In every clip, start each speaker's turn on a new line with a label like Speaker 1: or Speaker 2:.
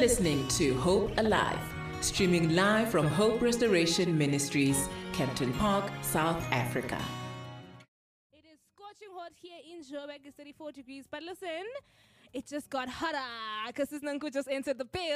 Speaker 1: listening to Hope Alive, streaming live from Hope Restoration Ministries, Kempton Park, South Africa.
Speaker 2: It is scorching hot here in Joburg, it's 34 degrees. But listen, it just got hotter because this Nonku just entered the building.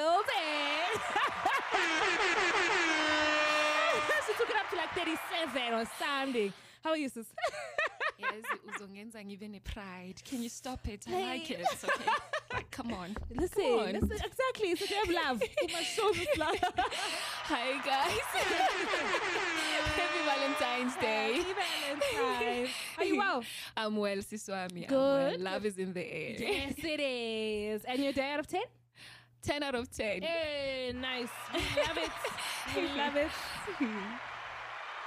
Speaker 2: she took it up to like 37 or something. How are you, sis?
Speaker 3: yes, uzongenza ngibe ne-pride. Can you stop it? I like it. It's okay. Like, come on.
Speaker 2: Listen,
Speaker 3: Come on.
Speaker 2: listen, exactly. It's a day of love. We must show this love.
Speaker 3: Hi, guys. Happy Valentine's Day.
Speaker 2: Happy Valentine's. Are you well?
Speaker 3: I'm well, Siswami. I'm
Speaker 2: Good.
Speaker 3: well. Love is in the air.
Speaker 2: Yes, it is. And your day out of 10?
Speaker 3: 10 out of 10.
Speaker 2: Hey, nice. We love it. We love it.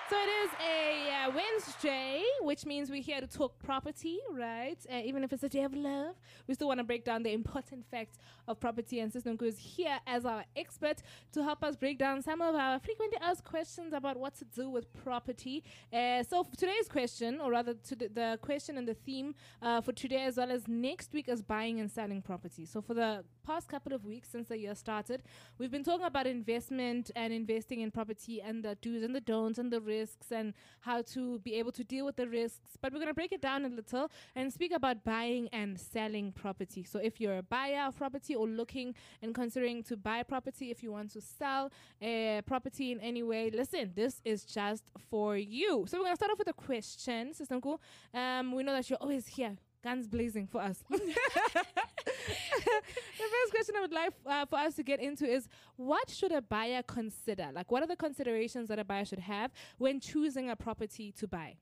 Speaker 2: So it is a uh, Wednesday, which means we're here to talk property, right? Uh, even if it's a day of love, we still want to break down the important facts of property. And Sis is here as our expert to help us break down some of our frequently asked questions about what to do with property. Uh, so today's question, or rather to the, the question and the theme uh, for today as well as next week, is buying and selling property. So for the past couple of weeks since the year started, we've been talking about investment and investing in property and the do's and the don'ts and the risks and how to be able to deal with the risks. But we're going to break it down a little and speak about buying and selling property. So if you're a buyer of property or looking and considering to buy property, if you want to sell a property in any way, listen, this is just for you. So we're going to start off with a question, Sister. Um, we know that you're always here. Guns blazing for us. the first question I would like uh, for us to get into is what should a buyer consider? Like, what are the considerations that a buyer should have when choosing a property to buy?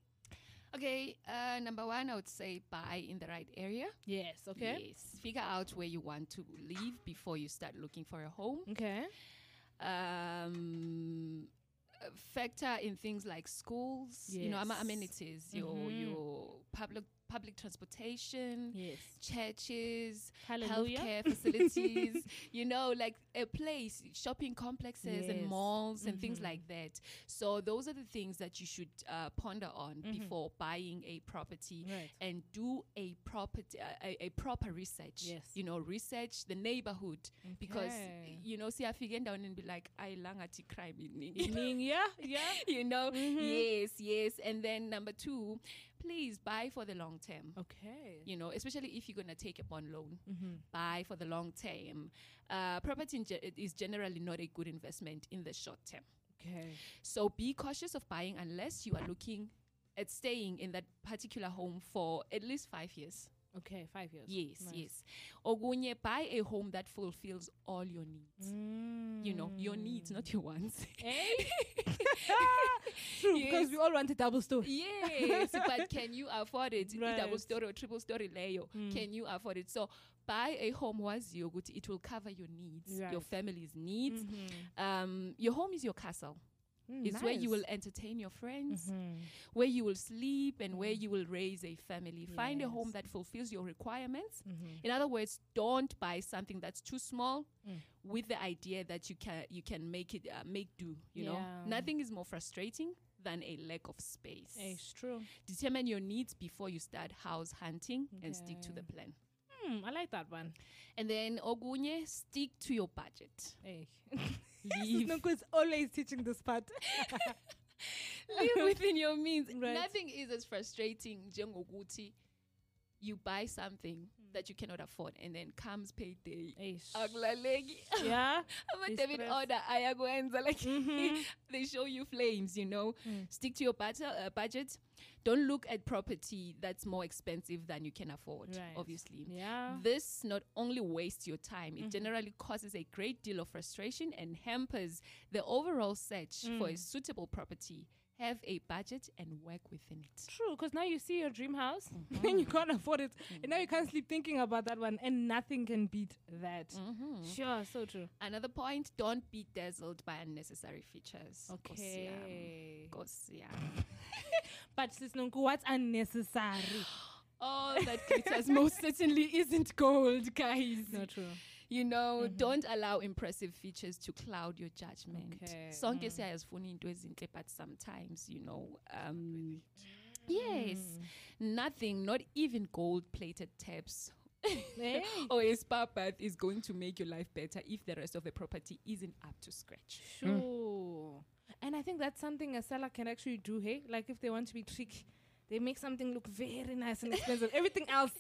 Speaker 3: Okay, uh, number one, I would say buy in the right area.
Speaker 2: Yes, okay.
Speaker 3: Yes. Figure out where you want to live before you start looking for a home.
Speaker 2: Okay.
Speaker 3: um, factor in things like schools, you know,
Speaker 2: Yes.
Speaker 3: amenities, your
Speaker 2: Mhm.
Speaker 3: your public public transportation,
Speaker 2: Yes.
Speaker 3: churches,
Speaker 2: Hallelujah.
Speaker 3: healthcare facilities, you know, like a place, shopping complexes
Speaker 2: Yes.
Speaker 3: and malls and things
Speaker 2: Mhm.
Speaker 3: like that. So those are the things that you should uh, ponder on
Speaker 2: Mhm.
Speaker 3: before buying a property
Speaker 2: Right.
Speaker 3: and do a property uh, a, a proper research.
Speaker 2: Yes.
Speaker 3: You know, research the neighborhood because you know, siyafika down and be like, I langathi crime iningi."
Speaker 2: Meaning, yeah, yeah.
Speaker 3: you know,
Speaker 2: Mhm.
Speaker 3: yes, yes. And then number two, please buy for the long term.
Speaker 2: Okay.
Speaker 3: You know, especially if you're gonna take a bond loan,
Speaker 2: Mm-hmm.
Speaker 3: buy for the long term. Uh, property ge- is generally not a good investment in the short term.
Speaker 2: Okay.
Speaker 3: So be cautious of buying unless you are looking at staying in that particular home for at least five years.
Speaker 2: Okay. Five years.
Speaker 3: Yes,
Speaker 2: Nice.
Speaker 3: yes. Ogunye, buy a home that fulfills all your needs. You know, your needs, not your wants.
Speaker 2: Eh? True, because we all want a double story.
Speaker 3: yes, but can you afford it?
Speaker 2: Right.
Speaker 3: Double story or triple story layo.
Speaker 2: Mm.
Speaker 3: Can you afford it? So buy a home was your good. It will cover your needs, your family's needs.
Speaker 2: Mhm.
Speaker 3: Um, your home is your castle.
Speaker 2: Mm,
Speaker 3: It's where you will entertain your friends,
Speaker 2: Mhm.
Speaker 3: where you will sleep, and where
Speaker 2: Mm.
Speaker 3: you will raise a family. Find a home that fulfills your requirements.
Speaker 2: Mhm.
Speaker 3: In other words, don't buy something that's too small
Speaker 2: Mm.
Speaker 3: with the idea that you can you can make it uh, make do. You
Speaker 2: Yeah.
Speaker 3: know, nothing is more frustrating than a lack of space.
Speaker 2: It's true.
Speaker 3: Determine your needs before you start house hunting and stick to the plan.
Speaker 2: Hmm, I like that one.
Speaker 3: And then Ogunye, stick to your budget.
Speaker 2: Hey.
Speaker 3: Leave,
Speaker 2: Nonku is always teaching this part.
Speaker 3: live within your means.
Speaker 2: Right.
Speaker 3: Nothing is as frustrating njengokuthi you buy something that you cannot afford and then comes payday. Akulaleki.
Speaker 2: yeah.
Speaker 3: ama-debit
Speaker 2: Distress.
Speaker 3: order ayakwenza like
Speaker 2: Mhm.
Speaker 3: they show you flames you know
Speaker 2: Mm.
Speaker 3: stick to your budget, uh, budget don't look at property that's more expensive than you can afford
Speaker 2: Right.
Speaker 3: obviously
Speaker 2: Yeah.
Speaker 3: this not only wastes your time it
Speaker 2: Mhm.
Speaker 3: generally causes a great deal of frustration and hampers the overall search for a
Speaker 2: Mm.
Speaker 3: suitable property have a budget and work within it
Speaker 2: True, because now you see your dream house
Speaker 3: Mm-hmm.
Speaker 2: and you can't afford it. And now you can't sleep thinking about that one, and nothing can beat that.
Speaker 3: Mhm.
Speaker 2: Sure, so true.
Speaker 3: another point don't be dazzled by unnecessary features
Speaker 2: Okay.
Speaker 3: Yeah.
Speaker 2: But sis Nonku, what's unnecessary?
Speaker 3: All that glitters most certainly isn't gold, guys.
Speaker 2: Not true.
Speaker 3: You know,
Speaker 2: Mhm.
Speaker 3: don't allow impressive features to cloud your judgment.
Speaker 2: Okay,
Speaker 3: Sonke
Speaker 2: mm.
Speaker 3: siyazifuna into ezinhle, but sometimes, you know, um, yes,
Speaker 2: Mm.
Speaker 3: nothing, not even gold-plated taps
Speaker 2: Hey.
Speaker 3: or a spa bath is going to make your life better if the rest of the property isn't up to scratch.
Speaker 2: Sure. And I think that's something a seller can actually do, hey? Like if they want to be tricky, they make something look very nice and expensive. Everything else,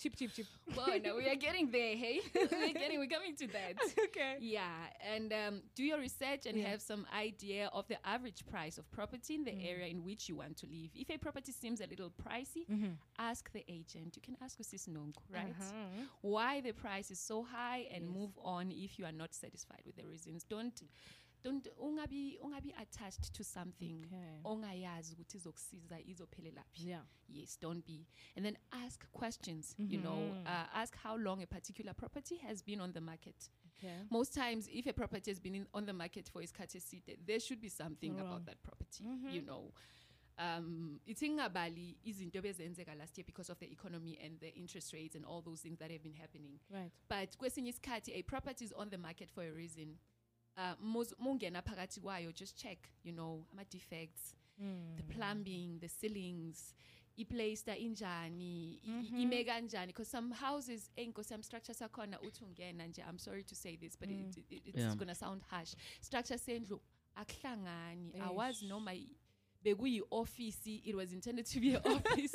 Speaker 2: cheap, cheap, cheap.
Speaker 3: well, now we are getting there, hey? we're getting, we're coming to that.
Speaker 2: okay.
Speaker 3: Yeah, and um, do your research and
Speaker 2: Yeah.
Speaker 3: have some idea of the average price of property in the
Speaker 2: Mm.
Speaker 3: area in which you want to live. If a property seems a little pricey,
Speaker 2: Mm-hmm.
Speaker 3: ask the agent. You can ask Sis Nonku, right?
Speaker 2: Uh-huh.
Speaker 3: Why the price is so high and
Speaker 2: Yes.
Speaker 3: move on if you are not satisfied with the reasons. Don't don't ungabi ungabi attached to something
Speaker 2: Okay.
Speaker 3: ongayazi ukuthi izokusiza izophelelaphi
Speaker 2: Yeah.
Speaker 3: yes don't be and then ask questions you know
Speaker 2: Mhm.
Speaker 3: uh, ask how long a particular property has been on the market
Speaker 2: Okay.
Speaker 3: most times if a property has been in, on the market for isikhathi eside there should be something about that property
Speaker 2: Mhm.
Speaker 3: you know um ithi ngingabali izinto ebezenzeka last year because of the economy and the interest rates and all those things that have been happening
Speaker 2: Right.
Speaker 3: but kwesinye isikhathi a property is on the market for a reason uh muz- mungena phakathi kwayo just check you know ama-defects the plumbing the ceilings iplaster injani i- i-
Speaker 2: Mhm.
Speaker 3: ime kanjani because some houses enkosi yam structure sakhona uthi ungena nje i'm sorry to say this but
Speaker 2: Mm.
Speaker 3: it, it, it's
Speaker 4: Yeah.
Speaker 3: gonna sound harsh structure sendlu akuhlangani awazi
Speaker 2: Eish.
Speaker 3: noma i- bekuyi-ofisi it was intended to be an office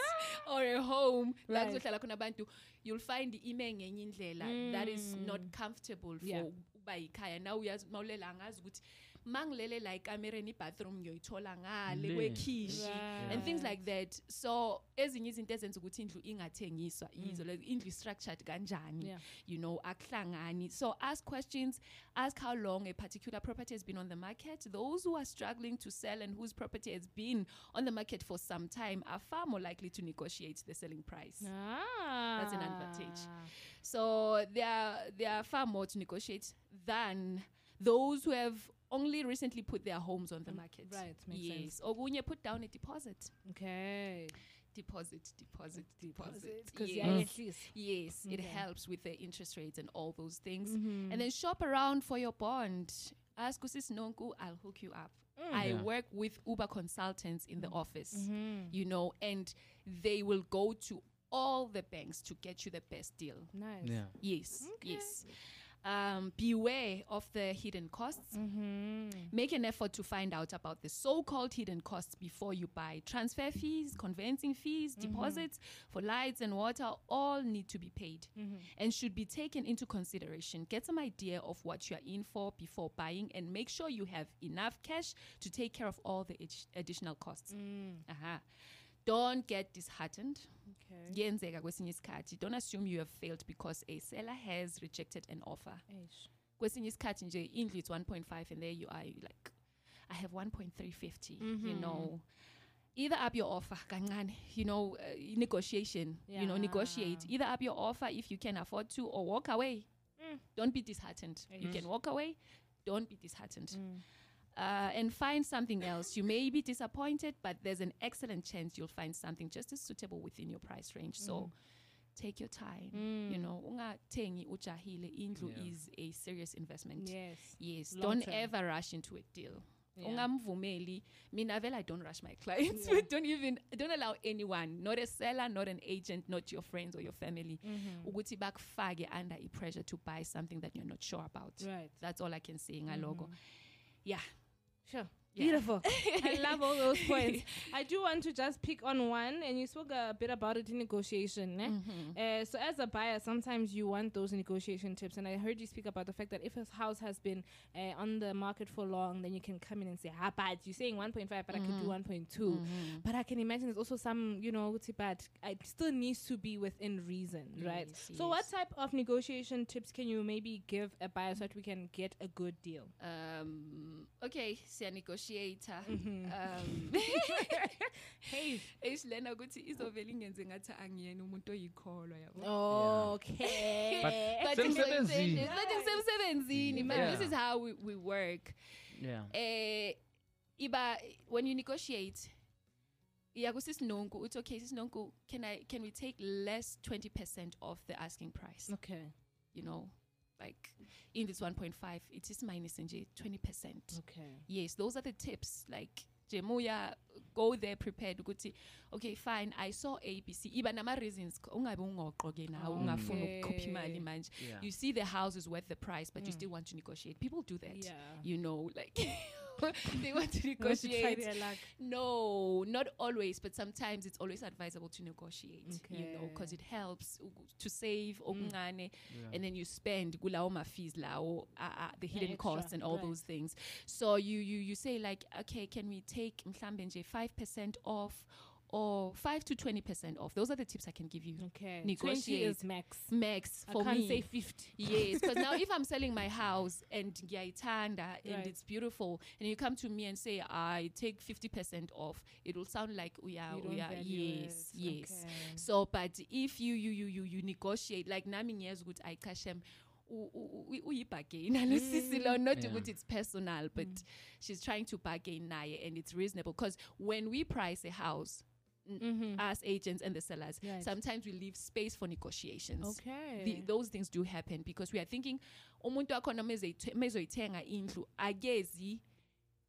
Speaker 3: or a home la
Speaker 2: Right.
Speaker 3: kuzohlala khona abantu you'll find ime ngenye indlela that is not
Speaker 2: Mm.
Speaker 3: comfortable for
Speaker 2: Yeah.
Speaker 3: Ukuba yikhaya now uyazi mawulela angazi ukuthi mangilele la ekamereni ibathroom ngiyoyithola ngale
Speaker 4: Le.
Speaker 3: kwekhishi and things like that so ezinye izinto ezenza ukuthi indlu ingathengiswa yizo
Speaker 2: Mm.
Speaker 3: lezo indlu structured kanjani
Speaker 2: Yeah.
Speaker 3: you know akuhlangani so ask questions ask how long a particular property has been on the market those who are struggling to sell and whose property has been on the market for some time are far more likely to negotiate the selling price
Speaker 2: Ah.
Speaker 3: That's an advantage. so they are they are far more to negotiate than those who have only recently put their homes on the
Speaker 2: Mm,
Speaker 3: market
Speaker 2: right, makes
Speaker 3: yes
Speaker 2: sense.
Speaker 3: okunye put down a deposit
Speaker 2: Okay.
Speaker 3: deposit deposit deposit
Speaker 2: Because
Speaker 3: yes,
Speaker 2: yeah, at least.
Speaker 3: yes it helps with the interest rates and all those things
Speaker 2: Mhm.
Speaker 3: and then shop around for your bond ask usis nonku i'll hook you up i
Speaker 4: Yeah.
Speaker 3: work with ooba consultants in the office
Speaker 2: Mhm.
Speaker 3: you know and they will go to all the banks to get you the best deal
Speaker 2: Nice.
Speaker 4: Yeah.
Speaker 3: yes
Speaker 2: Okay.
Speaker 3: yes um, beware of the hidden costs
Speaker 2: Mm-hmm.
Speaker 3: Make an effort to find out about the so called hidden costs before you buy. Transfer fees, conveyancing fees, deposits for lights and water all need to be paid
Speaker 2: Mm-hmm.
Speaker 3: and should be taken into consideration. Get some idea of what you're in for before buying and make sure you have enough cash to take care of all the addi- additional costs.
Speaker 2: Mm.
Speaker 3: Aha. Don't get disheartened.
Speaker 2: Okay.
Speaker 3: Kwesinye isikhathi. Don't assume you have failed because a seller has rejected an offer.
Speaker 2: Eish.
Speaker 3: kwesinye isikhathi nje indlu it's 1.5 and there you are you're like i have 1.350 you
Speaker 2: Mhm.
Speaker 3: know either up your offer kancane you know uh, negotiation you know negotiate either up your offer if you can afford to or walk away
Speaker 2: Mm.
Speaker 3: don't be disheartened you can walk away don't be disheartened
Speaker 2: Mm.
Speaker 3: Uh, and find something else you may be disappointed but there's an excellent chance you'll find something just as suitable within your price range so take your time you
Speaker 2: Mm.
Speaker 3: know ungathengi ujahile indlu is a serious investment
Speaker 2: Yes.
Speaker 3: yes
Speaker 2: Long
Speaker 3: don't
Speaker 2: term.
Speaker 3: ever rush into a deal
Speaker 2: Yeah.
Speaker 3: ungamvumeli mina vele i don't rush my clients
Speaker 2: Yeah.
Speaker 3: don't even don't allow anyone not a seller not an agent not your friends or your family
Speaker 2: Mhm.
Speaker 3: ukuthi bakufake under pressure to buy something that you're not sure about
Speaker 2: Right.
Speaker 3: that's all i can say ngaloko
Speaker 2: Mhm.
Speaker 3: yeah
Speaker 2: Sure.
Speaker 3: Yeah.
Speaker 2: Beautiful. I love all those points. I do want to just pick on one, and you spoke a bit about it in negotiation. Eh?
Speaker 3: Mhm.
Speaker 2: Uh, so, as a buyer, sometimes you want those negotiation tips, and I heard you speak about the fact that if a house has been uh, on the market for long, then you can come in and say, "Ah, but you're saying 1.5, but I could do
Speaker 3: Mhm.
Speaker 2: 1.2."
Speaker 3: Mhm.
Speaker 2: But I can imagine there's also some, you know, what's it bad? It still needs to be within reason, right?
Speaker 3: Yes,
Speaker 2: So, what type of negotiation tips can you maybe give a buyer so that we can get a good deal?
Speaker 3: um okay siya negotiator
Speaker 2: Mhm.
Speaker 3: um
Speaker 2: Hey.
Speaker 3: esilena ukuthi izovela ingenze ngathi angiyena umuntu oyikholwa yabo
Speaker 2: Okay.
Speaker 3: But
Speaker 4: Semsebenzini.
Speaker 3: ngisemsebenzini. But ngisemsebenzini, man.
Speaker 4: Yeah.
Speaker 3: This is how we, we work.
Speaker 4: Yeah.
Speaker 3: Eh iba when you negotiate yeah kusisinonku uthi okay sisinonku can I can we take less 20% of the asking price
Speaker 2: okay.
Speaker 3: you know like in this 1.5 it is minus nje 20%
Speaker 2: Okay.
Speaker 3: yes those are the tips. Like jemuya go there prepared ukuthi okay fine i saw abc iba nama-reasons ungabe ungoqo-ke nawe mm. ungafuni ukukhupha imali
Speaker 2: Okay.
Speaker 3: manje you see the house is worth the price but you mm. still want to negotiate. People do that
Speaker 2: Yeah.
Speaker 3: you know like they want to
Speaker 2: You want to
Speaker 3: negotiate no, not always, but sometimes it's always advisable to negotiate, you know, because it helps to save mm. okuncane,
Speaker 4: Yeah.
Speaker 3: and then you spend kulawo fees lao, the hidden
Speaker 2: extra,
Speaker 3: costs and all
Speaker 2: right.
Speaker 3: those things. So you you you say like, okay, can we take mhlambe nje five percent off? Or five to twenty percent off. Those are the tips I can give you.
Speaker 2: Okay. 20
Speaker 3: Negotiate.
Speaker 2: is max.
Speaker 3: Max for
Speaker 2: I can't
Speaker 3: me.
Speaker 2: say 50.
Speaker 3: Yes, because now if I'm selling my house and ngiyaithanda and
Speaker 2: Right.
Speaker 3: it's beautiful, and you come to me and say I take fifty percent off, it will sound like we are, we are. Yes,
Speaker 2: it.
Speaker 3: yes.
Speaker 2: Okay.
Speaker 3: So, but if you you you you you negotiate like nami ngiyazi ukuthi ayikashem uyibhagain alusisi lo not
Speaker 4: Yeah.
Speaker 3: ukuthi it's personal but mm. she's trying to bargain naye and it's reasonable because when we price a house n- mm-hmm. us agents and the sellers
Speaker 2: Right.
Speaker 3: sometimes we leave space for negotiations
Speaker 2: Okay.
Speaker 3: the, those things do happen because we are thinking umuntu wakhona mezoyithe- mezoyithenga indlu agezi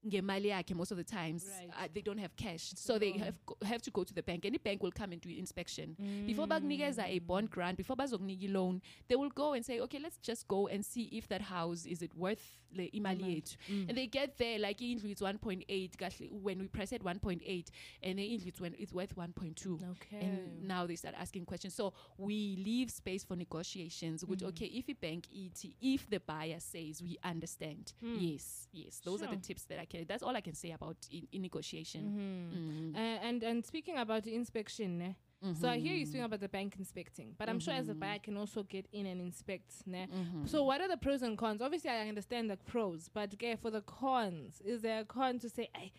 Speaker 3: ngemali yakhe most of the times
Speaker 2: Right.
Speaker 3: uh, they don't have cash. So they have, have to go to the bank. Any bank will come and do inspection. Before bakunikeza a bond grant before bazokunika loan they will go and say okay let's just go and see if that house is it worth the imali yethu? And they get there like indlu it's 1.8 kahle, when we press at 1.8 and the indlu it's, when it's worth 1.2
Speaker 2: Okay.
Speaker 3: and now they start asking questions. So we leave space for negotiations which
Speaker 2: Mm.
Speaker 3: okay if a bank et if the buyer says we understand yes yes those are the
Speaker 2: Hmm.
Speaker 3: Tips that i can that's all i can say about in, in negotiation
Speaker 2: Mm-hmm.
Speaker 3: Mm.
Speaker 2: Uh, and and speaking about inspection, ne? so I hear you
Speaker 3: Mm-hmm.
Speaker 2: speaking about the bank inspecting, but I'm sure as a buyer I can also get in and inspect. Ne?
Speaker 3: Mm-hmm.
Speaker 2: So what are the pros and cons? Obviously, I understand the pros, but okay, for the cons, is there a con to say, I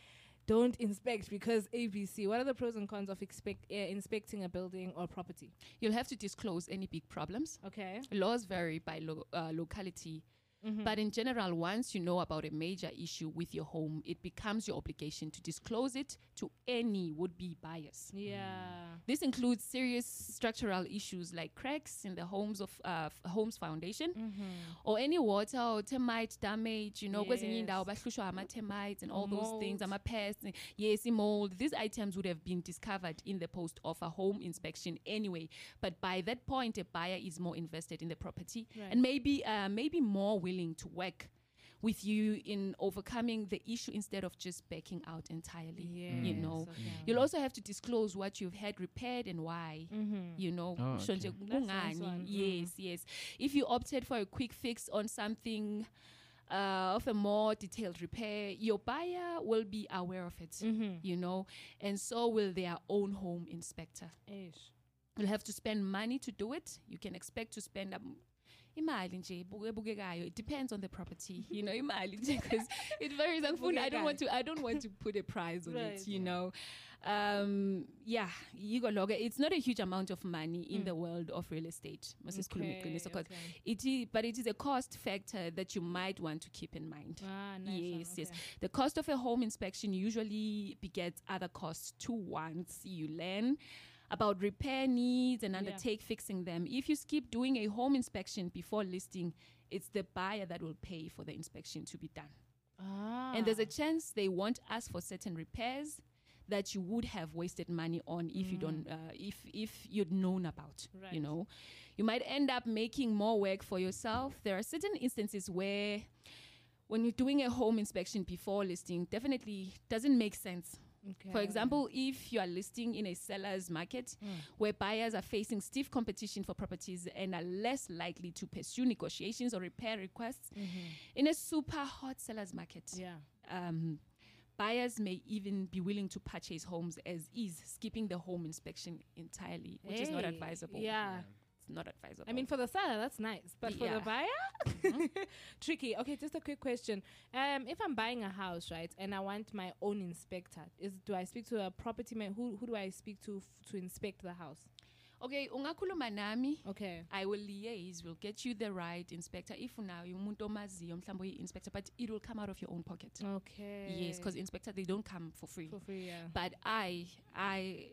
Speaker 2: don't inspect because ABC? What are the pros and cons of expect, uh, inspecting a building or property?
Speaker 3: you'll have to disclose any big problems
Speaker 2: Okay.
Speaker 3: laws vary by lo- uh, locality
Speaker 2: Mm-hmm.
Speaker 3: But in general, once you know about a major issue with your home, it becomes your obligation to disclose it to any would be buyers.
Speaker 2: Yeah.
Speaker 3: This includes serious structural issues like cracks in the homes of uh, f- home's foundation, or any water or termite damage. You know, kwezinye indawo
Speaker 2: Yes.
Speaker 3: bahlushwa ama-termites and all
Speaker 2: Or
Speaker 3: those things,
Speaker 2: mold.
Speaker 3: ama-pests. Yes, mold. These items would have been discovered in the post of a home inspection anyway. But by that point, a buyer is more invested in the property
Speaker 2: Right.
Speaker 3: and maybe uh, maybe more willing to work with you in overcoming the issue instead of just backing out entirely. You know.
Speaker 2: Yes, okay.
Speaker 3: You'll also have to disclose what you've had repaired and why. You know,
Speaker 4: Oh, okay.
Speaker 2: That's nice one.
Speaker 3: yes, yes. If you opted for a quick fix on something uh, of a more detailed repair, your buyer will be aware of it. You know, and so will their own home inspector.
Speaker 2: Ish.
Speaker 3: You'll have to spend money to do it. You can expect to spend um, imali nje ebukekayo. It depends on the property, you know, imali nje because it varies. Angifuni- I don't want to. I don't want to put a price on
Speaker 2: Right,
Speaker 3: it, you know. Um, yeah, yiko lokho. It's not a huge amount of money in the world of real estate. masisikhulume
Speaker 2: Okay,
Speaker 3: iqiniso, 'cause
Speaker 2: okay.
Speaker 3: it is, but it is a cost factor that you might want to keep in mind.
Speaker 2: Ah, nice one,
Speaker 3: yes, yes. The cost of a home inspection usually begets other costs too once you learn about repair needs and
Speaker 2: Yeah.
Speaker 3: undertake fixing them. If you skip doing a home inspection before listing, it's the buyer that will pay for the inspection to be done.
Speaker 2: Ah.
Speaker 3: And there's a chance they won't ask for certain repairs that you would have wasted money on if you don't uh, if if you'd known about
Speaker 2: Mm. Right.
Speaker 3: you know you might end up making more work for yourself there are certain instances where when you're doing a home inspection before listing definitely doesn't make sense
Speaker 2: Okay.
Speaker 3: for example, if you are listing in a seller's market where buyers are facing stiff competition for properties and are less likely to pursue negotiations or repair requests, in a super hot seller's market,
Speaker 2: Yeah.
Speaker 3: um, buyers may even be willing to purchase homes as is, skipping the home inspection entirely, which is not
Speaker 2: Hey,
Speaker 3: advisable.
Speaker 2: Yeah.
Speaker 3: It's not advisable.
Speaker 2: I mean, for the seller, that's nice, but for the buyer, tricky. Okay, just a quick question. Um, if I'm buying a house, right, and I want my own inspector, is do I speak to a property man? Who who do I speak to f- to inspect the house?
Speaker 3: okay, ungakhuluma nami.
Speaker 2: Okay.
Speaker 3: I will liaise, we'll get you the right inspector. If now you omaziyo mhlawumbe uyi-inspector, but it will come out of your own pocket.
Speaker 2: Okay.
Speaker 3: Yes, because inspector they don't come for free.
Speaker 2: for free, yeah.
Speaker 3: But I, I,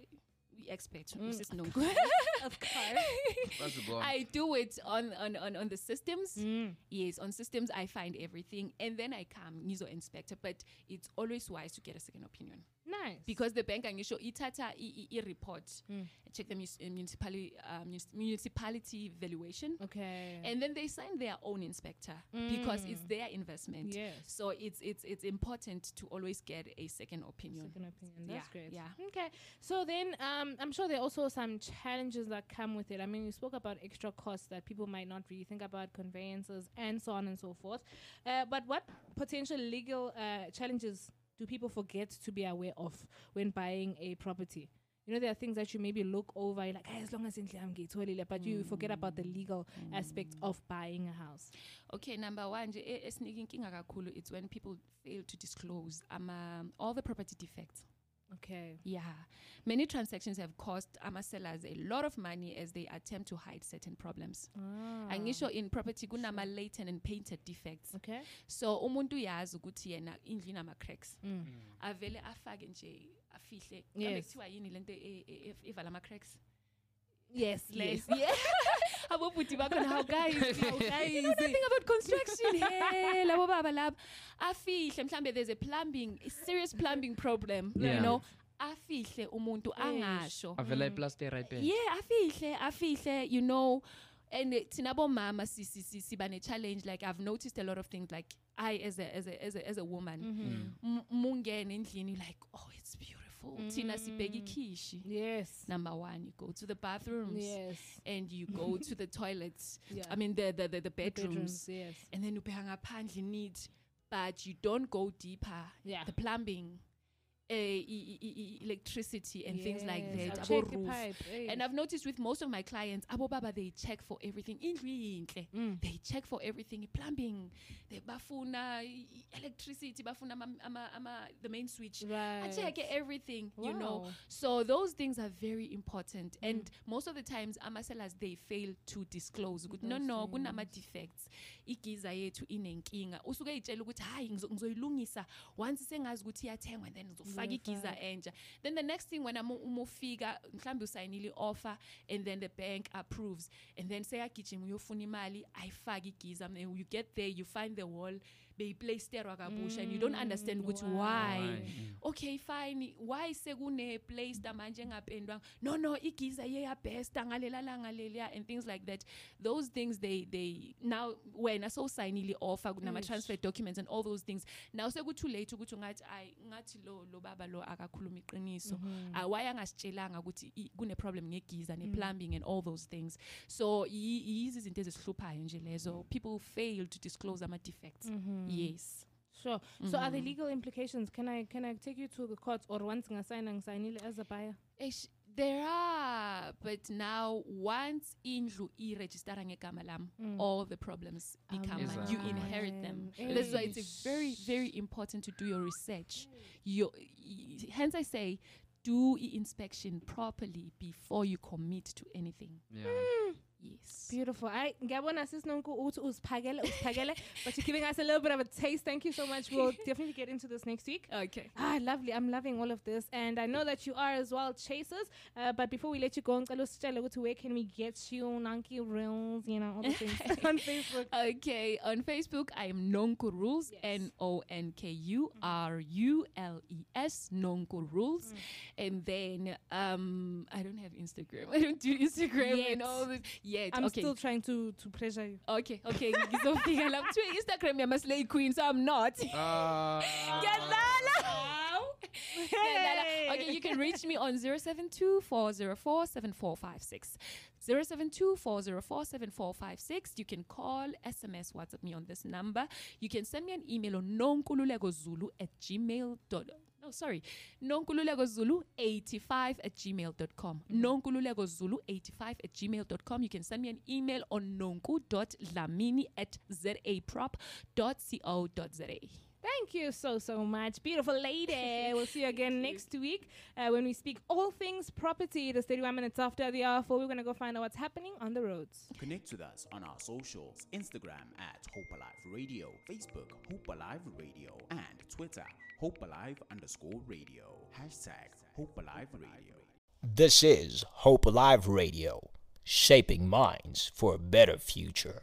Speaker 3: we expert
Speaker 2: Mm.
Speaker 3: Mrs.
Speaker 2: of course.
Speaker 3: I do it on, on, on, on the systems.
Speaker 2: Mm.
Speaker 3: Yes, on systems I find everything and then I come Nizo inspector. But it's always wise to get a second opinion.
Speaker 2: Nice.
Speaker 3: Because the bank and you show itata i report
Speaker 2: Mm.
Speaker 3: check the mus- uh, municipality uh, municipality valuation.
Speaker 2: okay.
Speaker 3: And then they sign their own inspector because it's
Speaker 2: Mm.
Speaker 3: their investment.
Speaker 2: yes.
Speaker 3: So it's it's it's important to always get a second opinion.
Speaker 2: Second opinion. That's
Speaker 3: Yeah,
Speaker 2: great.
Speaker 3: yeah.
Speaker 2: Okay. So then, um, I'm sure there are also some challenges that come with it. I mean, you spoke about extra costs that people might not really think about, conveyances, and so on and so forth. Uh, but what potential legal uh, challenges do people forget to be aware of when buying a property? You know, there are things that you maybe look over, like, "Ah, as long as I'm but you forget about the legal aspect of buying a house.
Speaker 3: Okay, number one, nje, esinika inkinga it's when people fail to disclose um, um, all the property defects.
Speaker 2: Okay.
Speaker 3: Yeah. Many transactions have cost ama sellers a lot of money as they attempt to hide certain problems.
Speaker 2: Ah.
Speaker 3: Angisho in property kunama latent and patent defects.
Speaker 2: Okay.
Speaker 3: So umuntu uyazi ukuthi yena indlu inama cracks.
Speaker 2: Mm.
Speaker 3: Avele afake nje afihle.
Speaker 2: Yes.
Speaker 3: Kambe kuthiwa yini lento evala ama cracks?
Speaker 2: Yes.
Speaker 3: Yes. Yeah. Abo bhuti bakhona how guys.
Speaker 2: How guys.
Speaker 3: You know nothing about construction. hey, labo baba labo. Afihle mhlambe there's a plumbing, a serious plumbing problem,
Speaker 4: Yeah.
Speaker 3: you know. Afihle umuntu angasho.
Speaker 4: avela iplaster right there
Speaker 3: Yeah, afihle, afihle, you know. And thina bomama si si si siba ne challenge like I've noticed a lot of things like I as a as a as a, as a woman
Speaker 2: Mhm.
Speaker 3: m- mungene endlini like oh it's beautiful. Thina sibheka ikhishi. Mm.
Speaker 2: Yes.
Speaker 3: Number 1 you go to the bathrooms
Speaker 2: Yes.
Speaker 3: and you go to the toilets.
Speaker 2: Yeah.
Speaker 3: I mean the the the, the
Speaker 2: The
Speaker 3: bedrooms.
Speaker 2: Yes.
Speaker 3: and then you ubheka ngaphandle neat but you don't go deeper
Speaker 2: Yeah.
Speaker 3: the plumbing electricity and things like that
Speaker 2: I'll
Speaker 3: abo roof.
Speaker 2: pipe, eh.
Speaker 3: and I've noticed with most of my clients, abo baba they check for everything.
Speaker 2: Mm.
Speaker 3: They check for everything. Plumbing, they bafuna electricity, bafuna ama, ama, ama, the main switch. I check
Speaker 2: Right.
Speaker 3: everything, you know. So those things are very important. And most of the times, ama sellers they fail to disclose. No, no, kunama defects. Igiza yethu inenkinga. Usuke eyitshela ukuthi hayi ngizo- ngizoyilungisa once sengazi ukuthi iyathengwa then ngizofaka igiza entsha. Then the next thing when uma umufika mhlambe usayinile offer and then the bank approves and then seyagijima uyofuna imali ayifake igiza you get there you find the wall beyiplasterwa kabusha and you don't understand
Speaker 2: Mm,
Speaker 3: ukuthi
Speaker 2: why?
Speaker 3: why.
Speaker 4: Mm.
Speaker 3: okay fine. Why sekune plaster manje engapendwanga? No no igiza yeyabhesta ngalela langa leliya and things like that. Those things they they now wena sowusayinile offer kunama-transfer documents and all those things. Now sekuthu late ukuthi ungathi ay ngathi lo lo baba lo akakhuluma iqiniso.
Speaker 2: Mhm.
Speaker 3: uh, why angasitshelanga ukuthi i- kune problem ngegiza
Speaker 2: Mm.
Speaker 3: ne-plumbing and all those things? So yi- yizo izinto ezihluphayo nje lezo. People fail to disclose ama-defects
Speaker 2: Mhm.
Speaker 3: Yes
Speaker 2: Sure. So are there
Speaker 3: Mhm.
Speaker 2: legal implications? Can I can I take you to the court or once ngasayina ngisayinile as a buyer?
Speaker 3: Eish, there are but now once indlu i-registera ngegama lam
Speaker 2: Mm.
Speaker 3: all the problems become
Speaker 4: Is
Speaker 3: mine. you inherit them
Speaker 2: Amen.
Speaker 3: that's why it's very very important to do your research your, hence i say do i-inspection properly before you commit to anything
Speaker 4: yeah
Speaker 3: yes
Speaker 2: Beautiful. I ngiyabona sis nonku ukuthi usiphakele usiphakele but you're giving us a little bit of a taste. Thank you so much. We'll definitely get into this next week.
Speaker 3: okay
Speaker 2: Ah, lovely. I'm loving all of this. And I know that you are as well, Chasers. Uh, but before we let you go, ukuthi where can we get you, Nonku rules, you know, all the things on Facebook.
Speaker 3: Okay, on Facebook, I am Nonku Rules,
Speaker 2: Yes.
Speaker 3: N O N K U R U L E S, Nonku Rules.
Speaker 2: Mm.
Speaker 3: And then um, I don't have Instagram. I don't do Instagram
Speaker 2: Yet.
Speaker 3: and all this yet.
Speaker 2: I'm
Speaker 3: okay.
Speaker 2: still trying to, to pressure you.
Speaker 3: okay, okay. ngizofika lapho. Kuthiwa Instagram yama slay queen, so I'm not.
Speaker 4: Ah.
Speaker 3: Ngiyadlala. Okay, you can reach me on 072 404 7456. 072 404 7456. You can call, SMS, WhatsApp me on this number. You can send me an email on nonkululegozulu at gmail. No, sorry. nonkululegozulu85 at gmail.com. Mm-hmm. nonkululegozulu85 at gmail.com. You can send me an email on nonku.lamini at zaprop.co.za.
Speaker 2: Thank you so, so much. Beautiful lady. we'll see you again
Speaker 3: Thank you.
Speaker 2: next week uh, when we speak all things property. It is 31 minutes after the hour four. We're going to go find out what's happening on the roads.
Speaker 5: Connect with us on our socials Instagram at Hope Alive Radio, Facebook Hope Alive Radio, and Twitter Hope Alive underscore radio. Hashtag Hope Alive Radio.
Speaker 6: This is Hope Alive Radio, shaping minds for a better future.